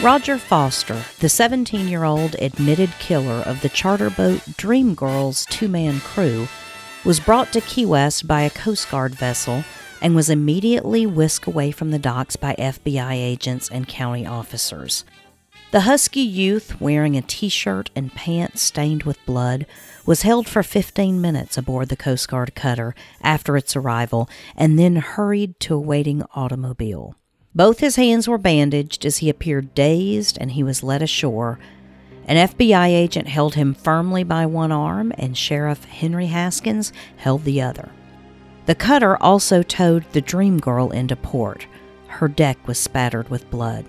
Roger Foster, the 17 year old admitted killer of the charter boat Dream Girl's two man crew, was brought to Key West by a Coast Guard vessel and was immediately whisked away from the docks by FBI agents and county officers. The husky youth, wearing a t shirt and pants stained with blood, was held for 15 minutes aboard the Coast Guard cutter after its arrival and then hurried to a waiting automobile. Both his hands were bandaged as he appeared dazed and he was led ashore. An FBI agent held him firmly by one arm, and Sheriff Henry Haskins held the other. The cutter also towed the Dream Girl into port. Her deck was spattered with blood.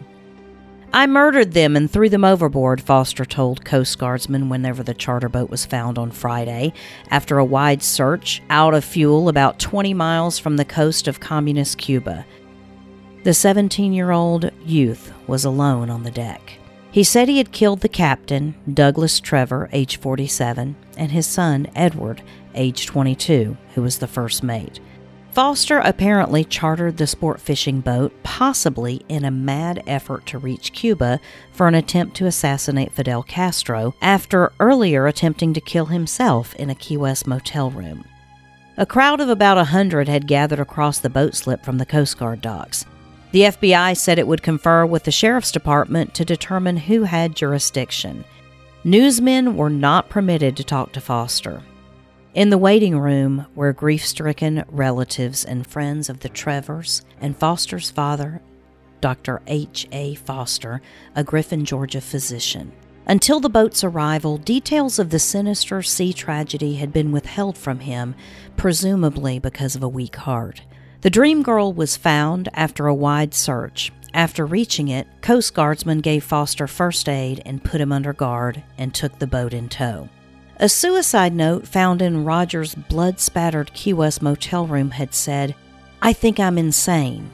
I murdered them and threw them overboard, Foster told Coast Guardsmen whenever the charter boat was found on Friday, after a wide search out of fuel about 20 miles from the coast of communist Cuba. The 17 year old youth was alone on the deck. He said he had killed the captain, Douglas Trevor, age 47, and his son, Edward, age 22, who was the first mate. Foster apparently chartered the sport fishing boat, possibly in a mad effort to reach Cuba for an attempt to assassinate Fidel Castro after earlier attempting to kill himself in a Key West motel room. A crowd of about a hundred had gathered across the boat slip from the Coast Guard docks. The FBI said it would confer with the Sheriff's Department to determine who had jurisdiction. Newsmen were not permitted to talk to Foster. In the waiting room were grief stricken relatives and friends of the Trevors and Foster's father, Dr. H. A. Foster, a Griffin, Georgia physician. Until the boat's arrival, details of the sinister sea tragedy had been withheld from him, presumably because of a weak heart. The Dream Girl was found after a wide search. After reaching it, Coast Guardsmen gave Foster first aid and put him under guard and took the boat in tow. A suicide note found in Roger's blood spattered Key West motel room had said, I think I'm insane.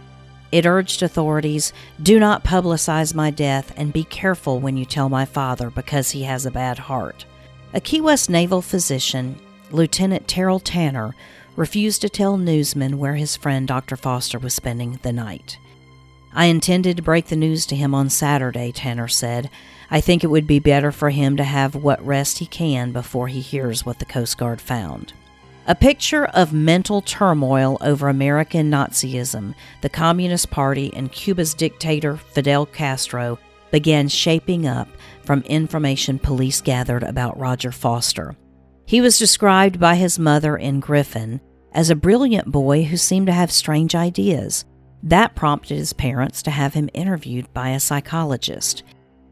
It urged authorities do not publicize my death and be careful when you tell my father because he has a bad heart. A Key West naval physician, Lieutenant Terrell Tanner, refused to tell newsmen where his friend Dr. Foster was spending the night. I intended to break the news to him on Saturday, Tanner said. I think it would be better for him to have what rest he can before he hears what the Coast Guard found. A picture of mental turmoil over American Nazism, the Communist Party, and Cuba's dictator Fidel Castro began shaping up from information police gathered about Roger Foster. He was described by his mother in Griffin as a brilliant boy who seemed to have strange ideas. That prompted his parents to have him interviewed by a psychologist.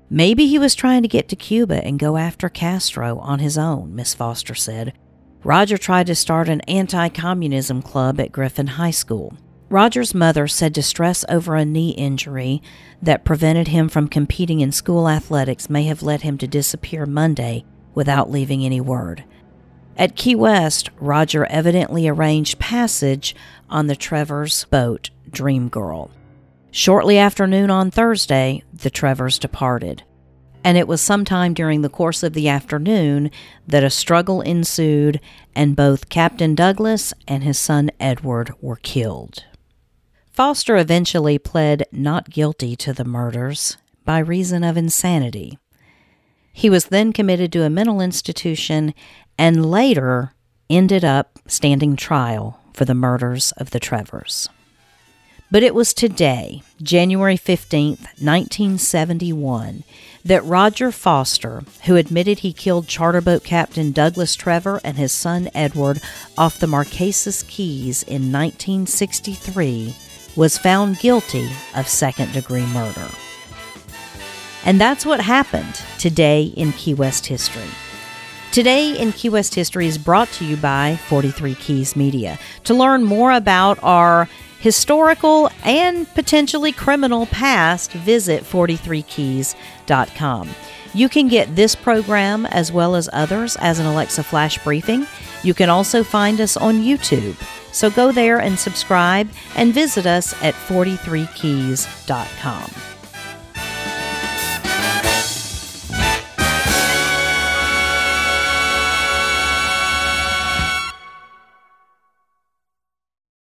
Maybe he was trying to get to Cuba and go after Castro on his own, Miss Foster said. Roger tried to start an anti communism club at Griffin High School. Roger's mother said distress over a knee injury that prevented him from competing in school athletics may have led him to disappear Monday without leaving any word. At Key West, Roger evidently arranged passage on the Trevors boat, Dream Girl. Shortly after noon on Thursday, the Trevors departed. And it was sometime during the course of the afternoon that a struggle ensued, and both Captain Douglas and his son Edward were killed. Foster eventually pled not guilty to the murders by reason of insanity. He was then committed to a mental institution and later ended up standing trial for the murders of the Trevors. But it was today, January 15th, 1971, that Roger Foster, who admitted he killed charterboat captain Douglas Trevor and his son Edward off the Marquesas Keys in 1963, was found guilty of second degree murder. And that's what happened today in Key West history. Today in Key West History is brought to you by 43 Keys Media. To learn more about our historical and potentially criminal past, visit 43keys.com. You can get this program as well as others as an Alexa Flash briefing. You can also find us on YouTube. So go there and subscribe and visit us at 43keys.com.